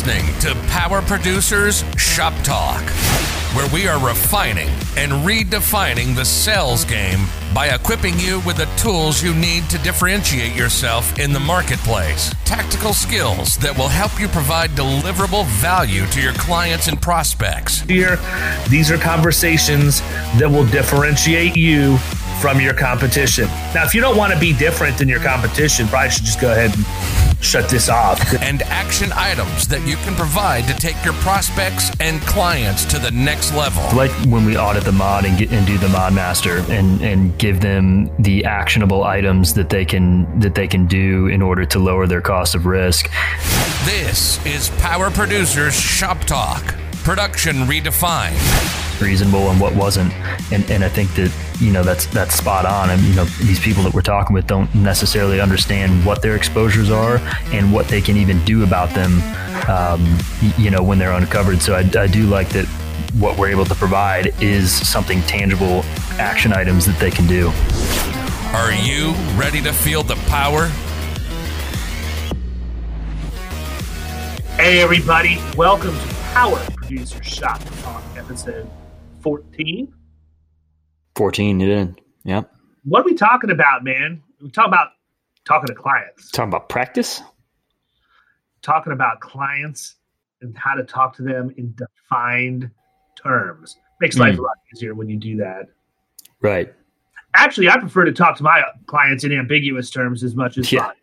listening to Power Producers Shop Talk, where we are refining and redefining the sales game by equipping you with the tools you need to differentiate yourself in the marketplace. Tactical skills that will help you provide deliverable value to your clients and prospects. Here, these are conversations that will differentiate you from your competition. Now, if you don't want to be different than your competition, probably should just go ahead and shut this off. And action items that you can provide to take your prospects and clients to the next level. Like when we audit the mod and, get, and do the mod master and, and give them the actionable items that they can that they can do in order to lower their cost of risk. This is Power Producers Shop Talk. Production redefined. Reasonable and what wasn't, and and I think that you know that's that's spot on. And you know these people that we're talking with don't necessarily understand what their exposures are and what they can even do about them. Um, you know when they're uncovered. So I, I do like that what we're able to provide is something tangible, action items that they can do. Are you ready to feel the power? Hey, everybody, welcome to Power Producer Shop Talk, episode 14. 14, it in. Yep. What are we talking about, man? We talk about talking to clients, Talking about practice? talking about clients and how to talk to them in defined terms. Makes life hmm. a lot easier when you do that. Right. Actually, I prefer to talk to my clients in ambiguous terms as much as Yeah. not.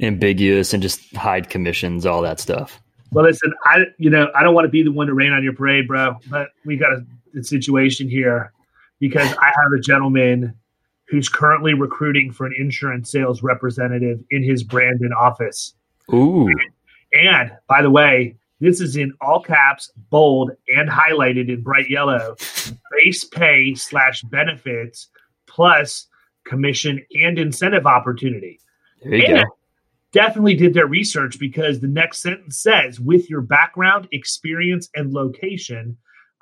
Ambiguous and just hide commissions, all that stuff. Well, listen, I you know I don't want to be the one to rain on your parade, bro. But we got a, a situation here because I have a gentleman who's currently recruiting for an insurance sales representative in his Brandon office. Ooh. And by the way, this is in all caps, bold, and highlighted in bright yellow. Base pay slash benefits plus commission and incentive opportunity. There you And go. definitely did their research because the next sentence says, with your background, experience, and location,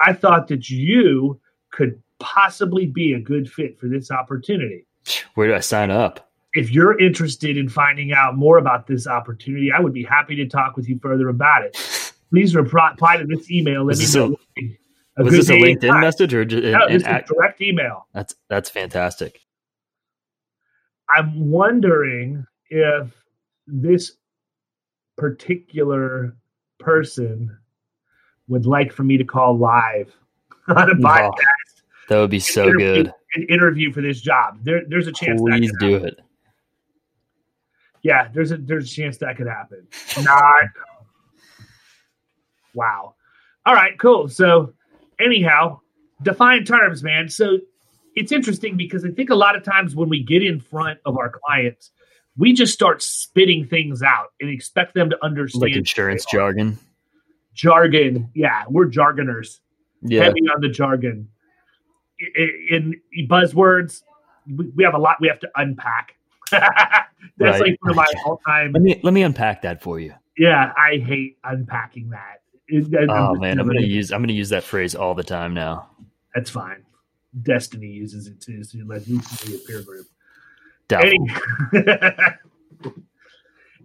I thought that you could possibly be a good fit for this opportunity. Where do I sign up? If you're interested in finding out more about this opportunity, I would be happy to talk with you further about it. Please reply to this email. Let Was me know a Was this a LinkedIn time. message or just, No, an- this an is act- direct email. that's that's fantastic. I'm wondering if this particular person would like for me to call live on a podcast That would be so interview- good. an interview for this job. There, there's a chance. that Please could do happen. it. Yeah, there's a there's a chance that could happen. Not. Wow. All right, cool. So, anyhow, define terms, man. So it's interesting because I think a lot of times when we get in front of our clients, we just start spitting things out and expect them to understand Like insurance jargon. Jargon. Yeah, we're jargoners. Yeah. Heavy on the jargon. I- I- In, buzzwords, we have a lot we have to unpack. That's Right. like one of my all time. Let me let me unpack that for you. Yeah, I hate unpacking that. It- it- Oh man, I'm gonna it- use I'm gonna use that phrase all the time now. That's fine. Destiny uses it too, so you let me be a peer group. Any-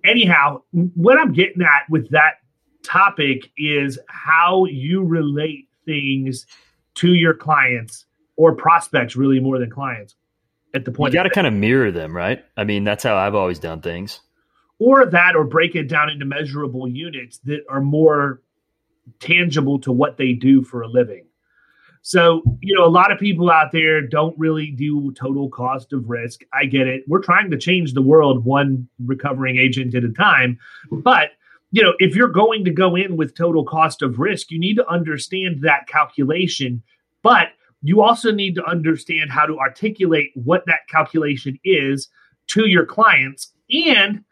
Anyhow, what I'm getting at with that topic is how you relate things to your clients or prospects, really more than clients, at the point, You got to kind of mirror them, right? I mean, that's how I've always done things. or that, or break it down into measurable units that are more tangible to what they do for a living. So, you know, a lot of people out there don't really do total cost of risk. I get it. We're trying to change the world one recovering agent at a time. But, you know, if you're going to go in with total cost of risk, you need to understand that calculation. But you also need to understand how to articulate what that calculation is to your clients. And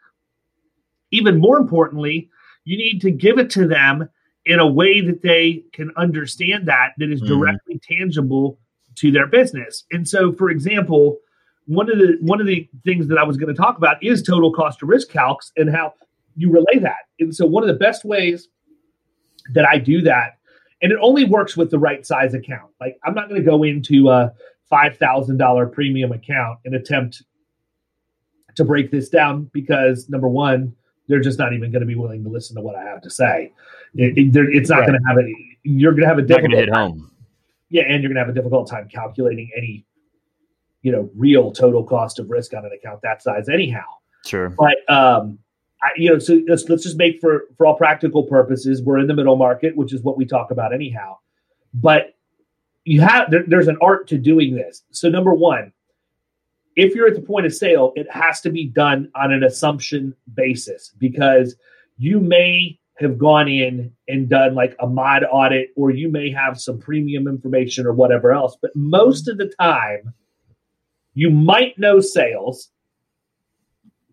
even more importantly, you need to give it to them in a way that they can understand that that is Mhm. directly tangible to their business. And so, for example, one of the one of the things that I was going to talk about is total cost of risk calcs and how you relay that. And so, one of the best ways that I do that, and it only works with the right size account. Like, I'm not going to go into a five thousand dollar premium account and attempt to break this down because number one, they're just not even going to be willing to listen to what I have to say. It, it, it's not right. going to have any. You're going to have a difficult hit home. Yeah, and you're going to have a difficult time calculating any, you know, real total cost of risk on an account that size, anyhow. Sure. But um, I, you know, so let's let's just make for for all practical purposes, we're in the middle market, which is what we talk about anyhow. But you have there, there's an art to doing this. So number one, if you're at the point of sale, it has to be done on an assumption basis because you may have gone in and done like a mod audit, or you may have some premium information or whatever else. But most of the time, you might know sales,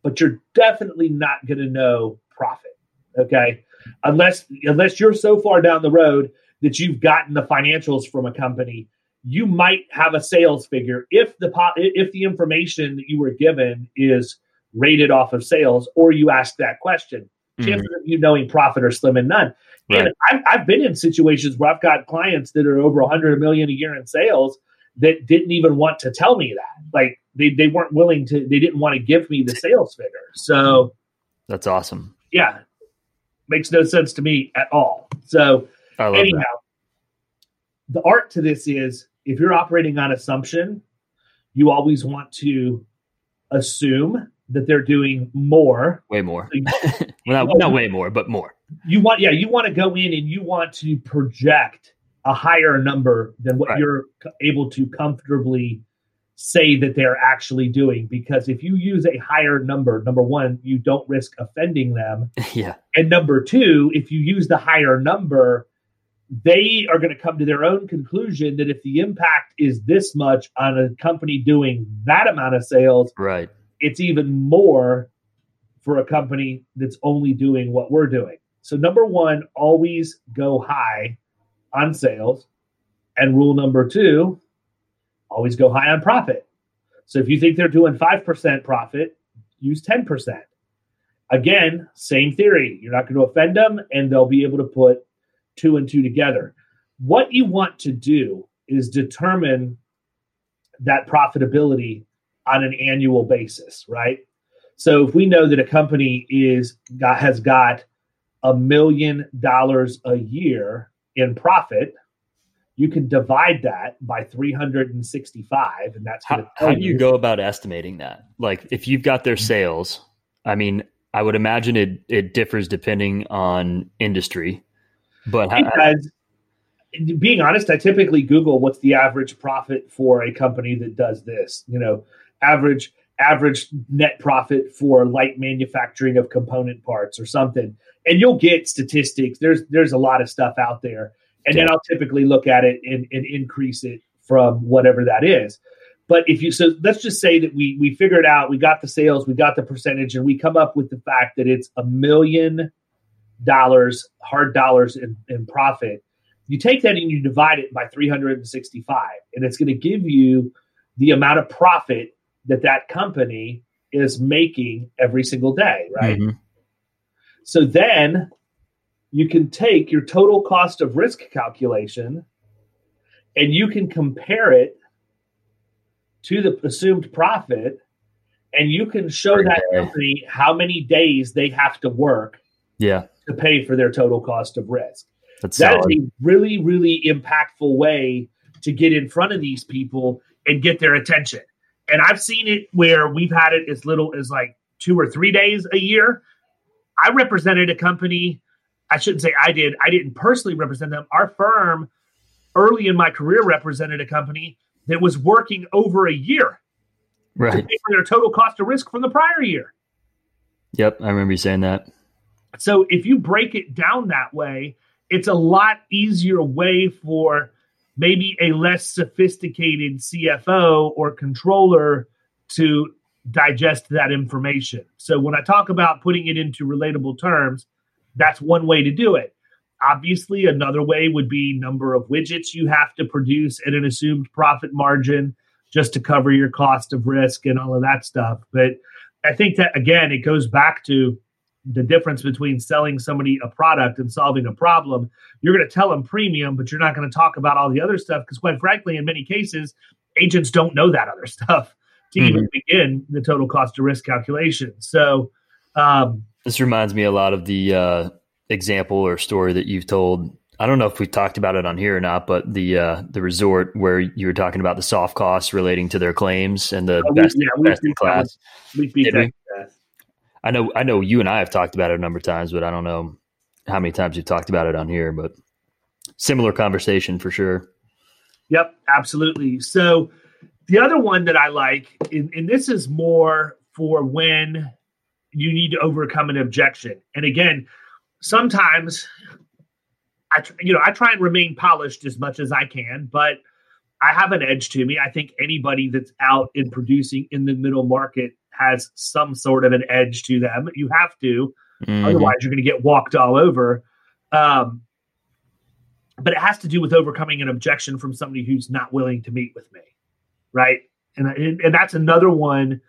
but you're definitely not going to know profit. Okay. Unless unless you're so far down the road that you've gotten the financials from a company you might have a sales figure if the if the information that you were given is rated off of sales or you ask that question mm-hmm. chances of you knowing profit are slim and none right. and I've, I've been in situations where i've got clients that are over 100 million a year in sales that didn't even want to tell me that like they, they weren't willing to they didn't want to give me the sales figure so that's awesome yeah makes no sense to me at all so anyhow that. the art to this is if you're operating on assumption, you always want to assume that they're doing more. Way more. well, not, not way more, but more. You want, yeah, you want to go in and you want to project a higher number than what right. you're able to comfortably say that they're actually doing. Because if you use a higher number, number one, you don't risk offending them. yeah. And number two, if you use the higher number, they are going to come to their own conclusion that if the impact is this much on a company doing that amount of sales, right, it's even more for a company that's only doing what we're doing. So number 1, always go high on sales. And rule number 2, always go high on profit. So if you think they're doing 5% profit, use 10%. Again, same theory. You're not going to offend them and they'll be able to put two and two together. What you want to do is determine that profitability on an annual basis, right? So if we know that a company is got, has got a million dollars a year in profit, you can divide that by 365 and that's how, how do you, you go about estimating that like if you've got their mm-hmm. sales i mean i would imagine it it differs depending on industry but because, being honest, I typically Google what's the average profit for a company that does this. You know, average average net profit for light manufacturing of component parts or something, and you'll get statistics. There's there's a lot of stuff out there, and yeah. then I'll typically look at it and, and increase it from whatever that is. But if you so let's just say that we we figured out we got the sales, we got the percentage, and we come up with the fact that it's a million dollars, hard dollars in, in profit. You take that and you divide it by 365, and it's going to give you the amount of profit that that company is making every single day, right? Mm-hmm. So then you can take your total cost of risk calculation and you can compare it to the assumed profit and you can show that company how many days they have to work yeah to pay for their total cost of risk. That's that is a really, really impactful way to get in front of these people and get their attention. And I've seen it where we've had it as little as like two or three days a year. I represented a company. I shouldn't say I did. I didn't personally represent them. Our firm, early in my career, represented a company that was working over a year right. to pay for their total cost of risk from the prior year. Yep, I remember you saying that. So if you break it down that way, it's a lot easier way for maybe a less sophisticated CFO or controller to digest that information. So when I talk about putting it into relatable terms, that's one way to do it. Obviously, another way would be number of widgets you have to produce at an assumed profit margin just to cover your cost of risk and all of that stuff. But I think that again, it goes back to the difference between selling somebody a product and solving a problem. You're going to tell them premium, but you're not going to talk about all the other stuff because, quite frankly, in many cases, agents don't know that other stuff to mm-hmm. even begin the total cost of risk calculation. So, um, This reminds me a lot of the uh, example or story that you've told. I don't know if we talked about it on here or not, but the uh, the resort where you were talking about the soft costs relating to their claims and the oh, best, yeah, best in class. We beat that. I know, I know, you and I have talked about it a number of times, but I don't know how many times you've talked about it on here. But similar conversation for sure. Yep, absolutely. So the other one that I like, and, and this is more for when you need to overcome an objection. And again, sometimes I, you know, I try and remain polished as much as I can, but I have an edge to me. I think anybody that's out in producing in the middle market has some sort of an edge to them. You have to, mm-hmm. otherwise you're going to get walked all over. Um, but it has to do with overcoming an objection from somebody who's not willing to meet with me, right? And and that's another one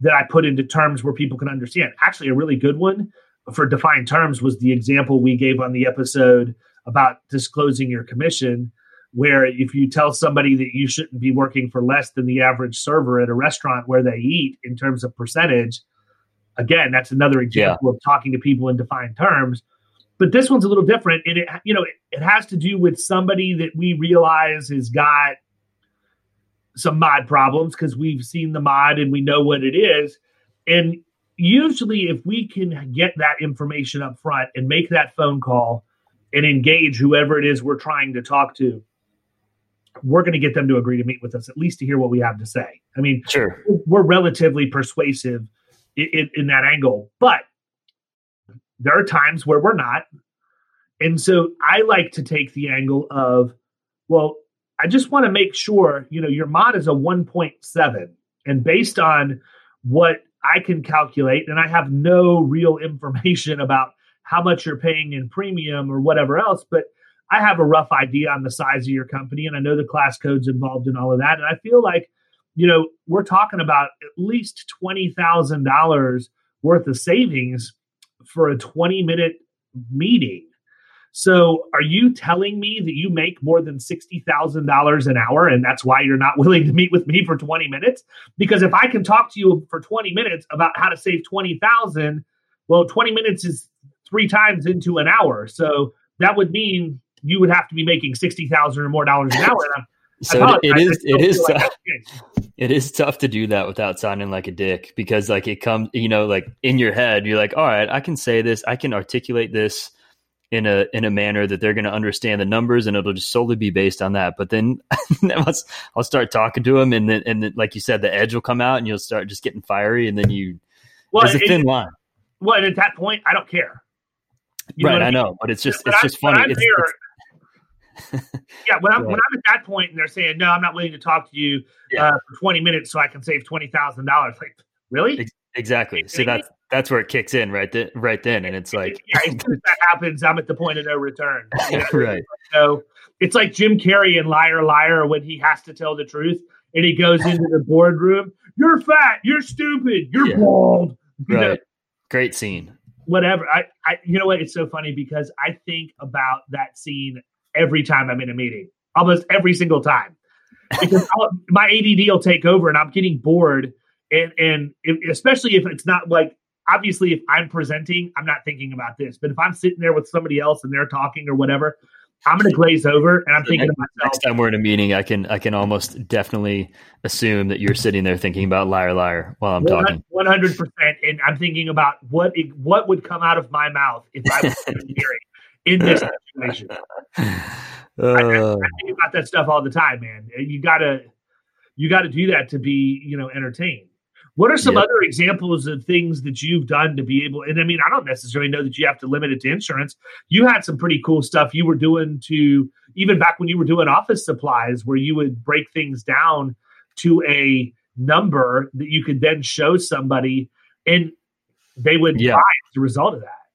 that I put into terms where people can understand. Actually, a really good one for defined terms was the example we gave on the episode about disclosing your commission, where if you tell somebody that you shouldn't be working for less than the average server at a restaurant where they eat in terms of percentage, again, that's another example yeah. of talking to people in defined terms. But this one's a little different, and it you know it, it has to do with somebody that we realize has got some mod problems because we've seen the mod and we know what it is. And usually, if we can get that information up front and make that phone call and engage whoever it is we're trying to talk to, we're going to get them to agree to meet with us, at least to hear what we have to say. I mean, sure, we're relatively persuasive in, in, in that angle, but there are times where we're not. And so I like to take the angle of, well, I just want to make sure, you know, your mod is a 1.7. And based on what I can calculate, and I have no real information about how much you're paying in premium or whatever else, but I have a rough idea on the size of your company and I know the class codes involved in all of that. And I feel like, you know, we're talking about at least $20,000 worth of savings for a 20 minute meeting so, are you telling me that you make more than $60,000 an hour and that's why you're not willing to meet with me for 20 minutes? Because if I can talk to you for 20 minutes about how to save 20,000, well, 20 minutes is three times into an hour. So, that would mean you would have to be making 60,000 or more dollars an hour. so it, is it is like it is tough to do that without sounding like a dick because like it comes you know like in your head you're like all right I can say this I can articulate this in a in a manner that they're going to understand the numbers and it'll just solely be based on that. But then I'll, I'll start talking to them and then and then, like you said the edge will come out and you'll start just getting fiery and then you well, there's a thin it, line. Well at that point i don't care. You right I, mean? Know but it's just it's just funny. It's, it's, yeah when i'm when i'm at that point and they're saying no i'm not willing to talk to you yeah. uh, for 20 minutes so i can save $20000 like really exactly see that's that's where it kicks in right then, right then, and it's like yeah, as soon as that happens, I'm at the point of no return. You know? right. So it's like Jim Carrey in Liar Liar when he has to tell the truth and he goes into the boardroom. You're fat. You're stupid. You're yeah. bald. You right. Know? Great scene. Whatever. I, I. You know what? It's so funny because I think about that scene every time I'm in a meeting, almost every single time, because my ADD will take over and I'm getting bored and and if, especially if it's not like obviously if I'm presenting, I'm not thinking about this. But if I'm sitting there with somebody else and they're talking or whatever, I'm going to glaze over and I'm so thinking next, to myself. Next time we're in a meeting, I can I can almost definitely assume that you're sitting there thinking about liar liar while I'm 100, talking. One hundred percent, and I'm thinking about what what would come out of my mouth if I was hearing in this situation. Uh, I, I, think about that stuff all the time, man. You gotta you got to do that to be you know entertained. What are some yep. other examples of things that you've done to be able? And I mean, I don't necessarily know that you have to limit it to insurance. You had some pretty cool stuff you were doing to even back when you were doing office supplies, where you would break things down to a number that you could then show somebody, and they would yeah. buy as a result of that.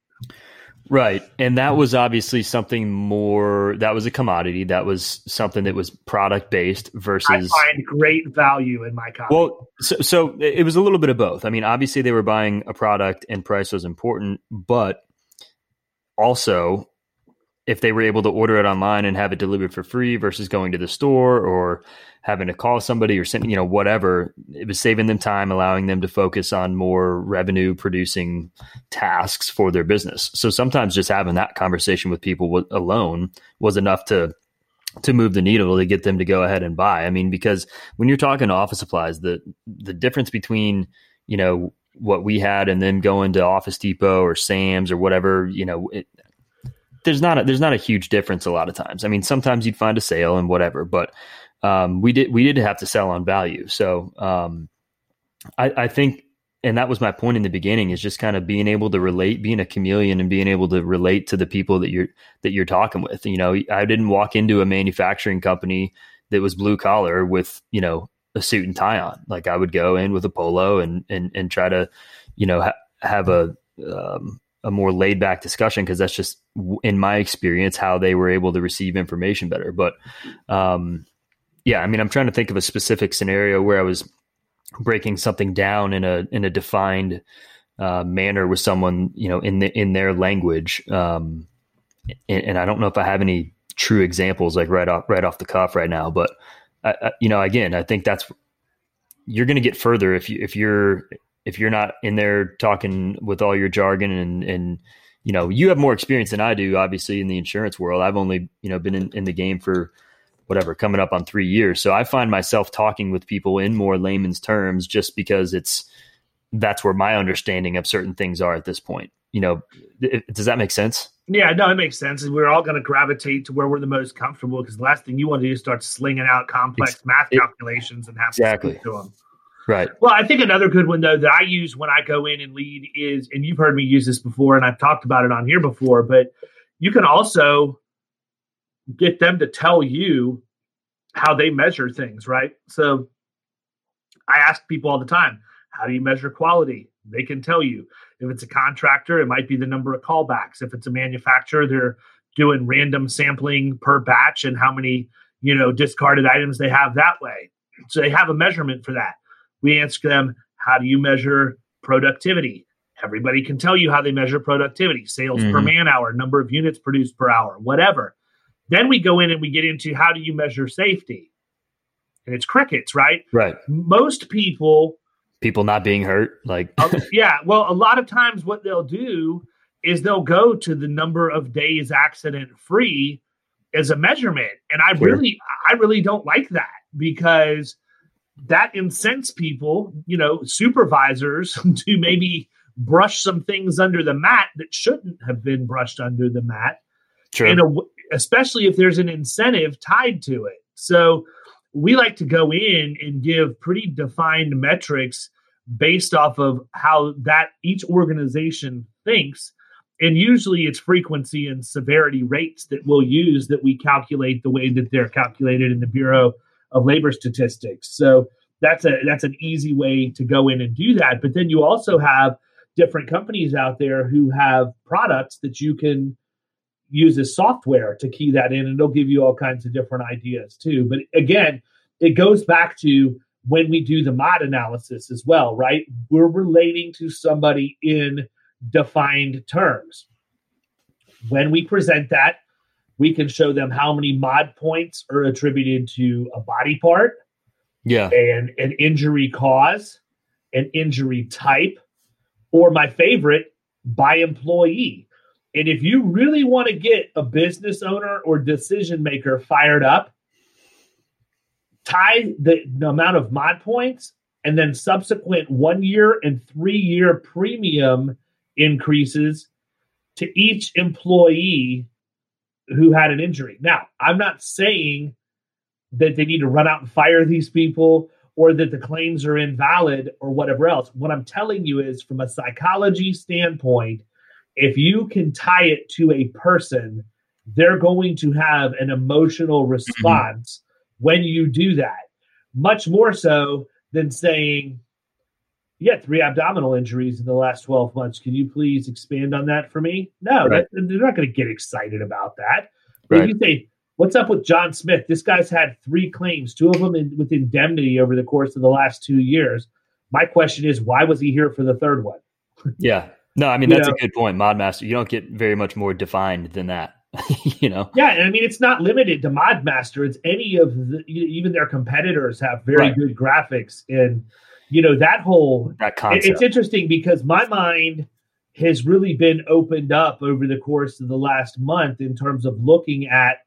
Right. And that was obviously something more that was a commodity. That was something that was product based versus I find great value in my copy. Well, so, so it was a little bit of both. I mean, obviously they were buying a product and price was important, but also if they were able to order it online and have it delivered for free versus going to the store or having to call somebody or send, you know, whatever, it was saving them time, allowing them to focus on more revenue producing tasks for their business. So sometimes just having that conversation with people alone was enough to to move the needle to get them to go ahead and buy. I mean, because when you're talking office supplies, the the difference between, you know, what we had and then going to Office Depot or Sam's or whatever, you know, it, there's not a, there's not a huge difference a lot of times. I mean, sometimes you'd find a sale and whatever, but um, we did we did have to sell on value. So um, I, I think, and that was my point in the beginning, is just kind of being able to relate, being a chameleon, and being able to relate to the people that you're that you're talking with. You know, I didn't walk into a manufacturing company that was blue collar with you know a suit and tie on. Like I would go in with a polo and and and try to, you know, ha- have a um, a more laid back discussion because that's just in my experience how they were able to receive information better. But um, yeah, I mean, I'm trying to think of a specific scenario where I was breaking something down in a in a defined uh, manner with someone, you know, in the in their language. Um, and, and, I don't know if I have any true examples like right off right off the cuff right now, but I, I, you know, again, I think that's you're going to get further if you if you're if you're not in there talking with all your jargon and and you know you have more experience than I do obviously in the insurance world I've only you know been in, in the game for whatever coming up on three years. So I find myself talking with people in more layman's terms just because it's that's where my understanding of certain things are at this point. You know it, does that make sense? Yeah no it makes sense. We're all going to gravitate to where we're the most comfortable because the last thing you want to do is start slinging out complex it's, math calculations and have exactly. to to them Right. Well, I think another good one though that I use when I go in and lead is, and you've heard me use this before, and I've talked about it on here before, but you can also get them to tell you how they measure things, right? So I ask people all the time, how do you measure quality? They can tell you. If it's a contractor, it might be the number of callbacks. If it's a manufacturer, they're doing random sampling per batch and how many, you know, discarded items they have that way. So they have a measurement for that. We ask them, how do you measure productivity? Everybody can tell you how they measure productivity, sales mm-hmm. per man hour, number of units produced per hour, whatever. Then we go in and we get into how do you measure safety? And it's crickets, right? Right. Most people people not being hurt like uh, yeah, well a lot of times what they'll do is they'll go to the number of days accident free as a measurement. And I sure. really I really don't like that because that incents people, you know, supervisors to maybe brush some things under the mat that shouldn't have been brushed under the mat. Sure. And especially if there's an incentive tied to it. So we like to go in and give pretty defined metrics based off of how that each organization thinks and usually it's frequency and severity rates that we'll use that we calculate the way that they're calculated in the bureau of labor statistics. So that's a that's an easy way to go in and do that. But then you also have different companies out there who have products that you can use as software to key that in and it'll give you all kinds of different ideas too. But again, it goes back to when we do the mod analysis as well, right? We're relating to somebody in defined terms. When we present that, we can show them how many mod points are attributed to a body part, yeah, and an injury cause, an injury type, or my favorite, by employee. And if you really want to get a business owner or decision maker fired up, tie the, the amount of mod points and then subsequent one year and three year premium increases to each employee who had an injury. Now, I'm not saying that they need to run out and fire these people or that the claims are invalid or whatever else. What I'm telling you is from a psychology standpoint, if you can tie it to a person, they're going to have an emotional mm-hmm. response mm-hmm. when you do that. Much more so than saying, yeah, three abdominal injuries in the last 12 months. Can you please expand on that for me? No, right. that, they're not going to get excited about that. Right. If you say, What's up with John Smith? This guy's had three claims, two of them in, with indemnity over the course of the last two years. My question is, why was he here for the third one? yeah. No, I mean, that's know? a good point. Mod Master, you don't get very much more defined than that. you know. Yeah, and I mean it's not limited to Modmaster. It's any of the even their competitors have very right. good graphics, and you know that whole that concept. It's interesting because my mind has really been opened up over the course of the last month in terms of looking at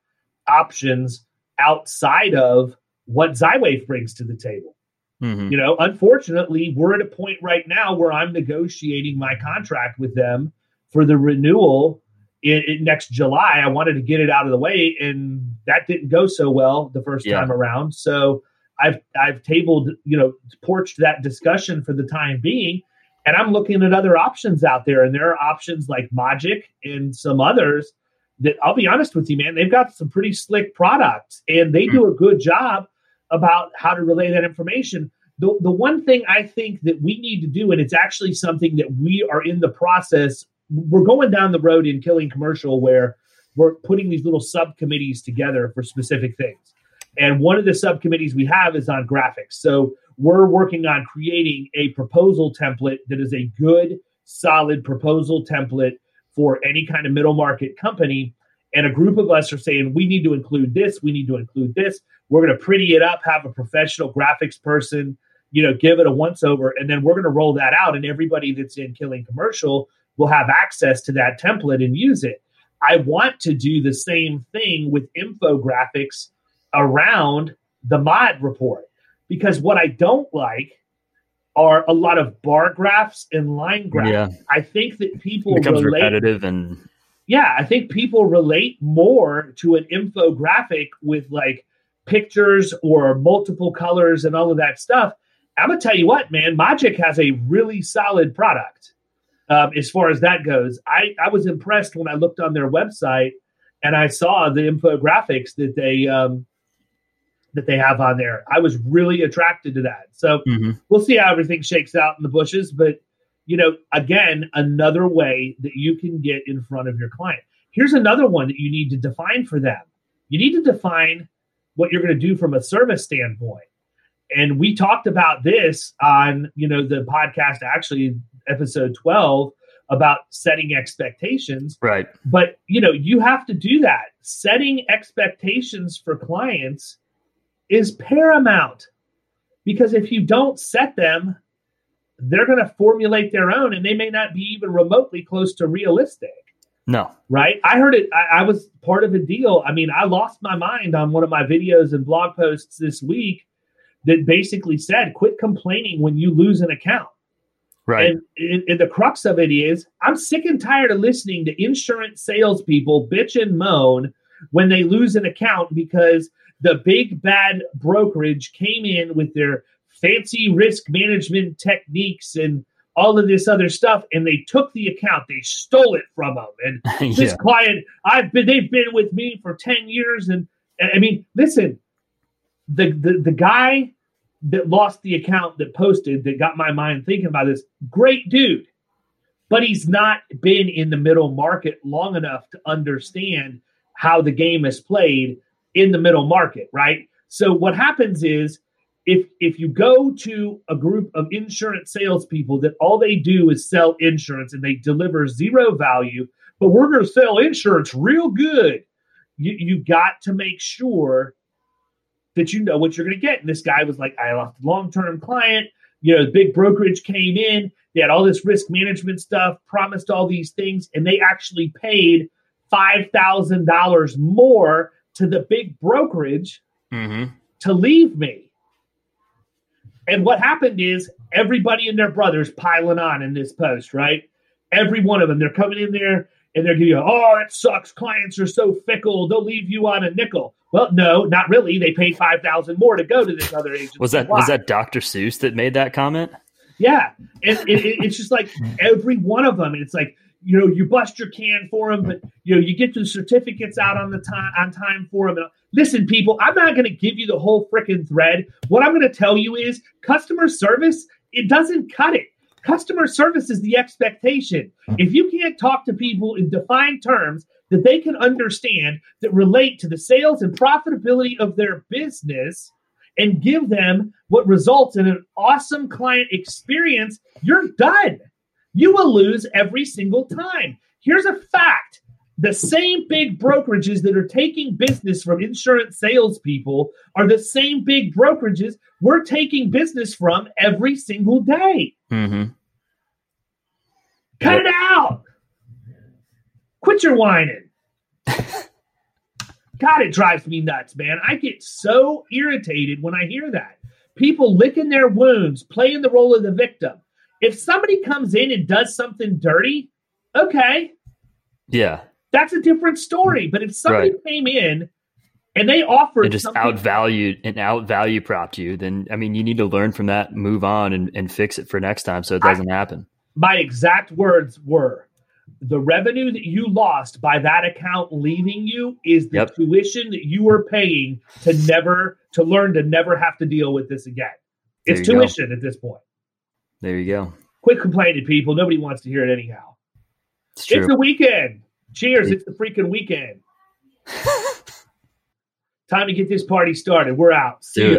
options outside of what Zywave brings to the table. Mm-hmm. You know, unfortunately, we're at a point right now where I'm negotiating my contract with them for the renewal in, in next July. I wanted to get it out of the way, and that didn't go so well the first yeah. time around. So I've I've tabled, you know, porched that discussion for the time being, and I'm looking at other options out there. And there are options like Magic and some others that I'll be honest with you, man, they've got some pretty slick products, and they mm-hmm. do a good job about how to relay that information. The, the one thing I think that we need to do, and it's actually something that we are in the process, we're going down the road in Killing Commercial where we're putting these little subcommittees together for specific things. And one of the subcommittees we have is on graphics. So we're working on creating a proposal template that is a good, solid proposal template for any kind of middle market company. And a group of us are saying, we need to include this, we need to include this. We're going to pretty it up, have a professional graphics person, you know, give it a once over, and then we're going to roll that out. And everybody that's in Killing Commercial will have access to that template and use it. I want to do the same thing with infographics around the mod report because what I don't like are a lot of bar graphs and line graphs. Yeah. I think that people it becomes relate, repetitive and yeah, I think people relate more to an infographic with like pictures or multiple colors and all of that stuff. I'm gonna tell you what, man, Magic has a really solid product um, as far as that goes. I, I was impressed when I looked on their website and I saw the infographics that they um, that they have on there. I was really attracted to that. So mm-hmm. we'll see how everything shakes out in the bushes. But you know, again, another way that you can get in front of your client. Here's another one that you need to define for them. You need to define what you're going to do from a service standpoint. And we talked about this on, you know, the podcast actually episode 12 about setting expectations. Right. But, you know, you have to do that. Setting expectations for clients is paramount because if you don't set them, they're going to formulate their own and they may not be even remotely close to realistic. No. Right? I heard it. I, I, was part of a deal. I mean, I lost my mind on one of my videos and blog posts this week that basically said, quit complaining when you lose an account. Right. And, and, and, the crux of it is, I'm sick and tired of listening to insurance salespeople bitch and moan when they lose an account because the big bad brokerage came in with their fancy risk management techniques and all of this other stuff and they took the account they stole it from them and yeah. this client i've been they've been with me for 10 years and i mean listen the, the the guy that lost the account that posted that got my mind thinking about this great dude but he's not been in the middle market long enough to understand how the game is played in the middle market, right? So what happens is if if you go to a group of insurance salespeople that all they do is sell insurance and they deliver zero value, but we're going to sell insurance real good, you you got to make sure that you know what you're going to get. And this guy was like, I lost a long term client. You know, the big brokerage came in. They had all this risk management stuff, promised all these things, and they actually paid five thousand dollars more to the big brokerage mm-hmm. to leave me. And what happened is everybody and their brothers piling on in this post, right? Every one of them, they're coming in there and they're giving you, oh, it sucks. Clients are so fickle. They'll leave you on a nickel. Well, no, not really. They paid five thousand more to go to this other agent. Was that Why? was that Dr. Seuss that made that comment? Yeah, and it, it, it's just like every one of them. It's like you know, you bust your can for them, but you know, you get the certificates out on the time on time for them. Listen, people, I'm not going to give you the whole freaking thread. What I'm going to tell you is customer service. It doesn't cut it. Customer service is the expectation. Mm. If you can't talk to people in defined terms that they can understand that relate to the sales and profitability of their business and give them what results in an awesome client experience, you're done you will lose every single time. Here's a fact the same big brokerages that are taking business from insurance salespeople are the same big brokerages we're taking business from every single day. Mm-hmm. Cut yep. it out. Quit your whining. God, it drives me nuts, man. I get so irritated when I hear that. People licking their wounds, playing the role of the victim. If somebody comes in and does something dirty, okay. Yeah. That's a different story. But if somebody right. came in and they offered and just outvalued and outvalue propped you, then I mean you need to learn from that, move on and, and fix it for next time so it doesn't I, happen. My exact words were the revenue that you lost by that account leaving you is the yep. tuition that you were paying to never to learn to never have to deal with this again. It's tuition go. at this point. There you go. Quit complaining, people. Nobody wants to hear it anyhow. It's, it's the weekend. Cheers. It's the freaking weekend. Time to get this party started. We're out. See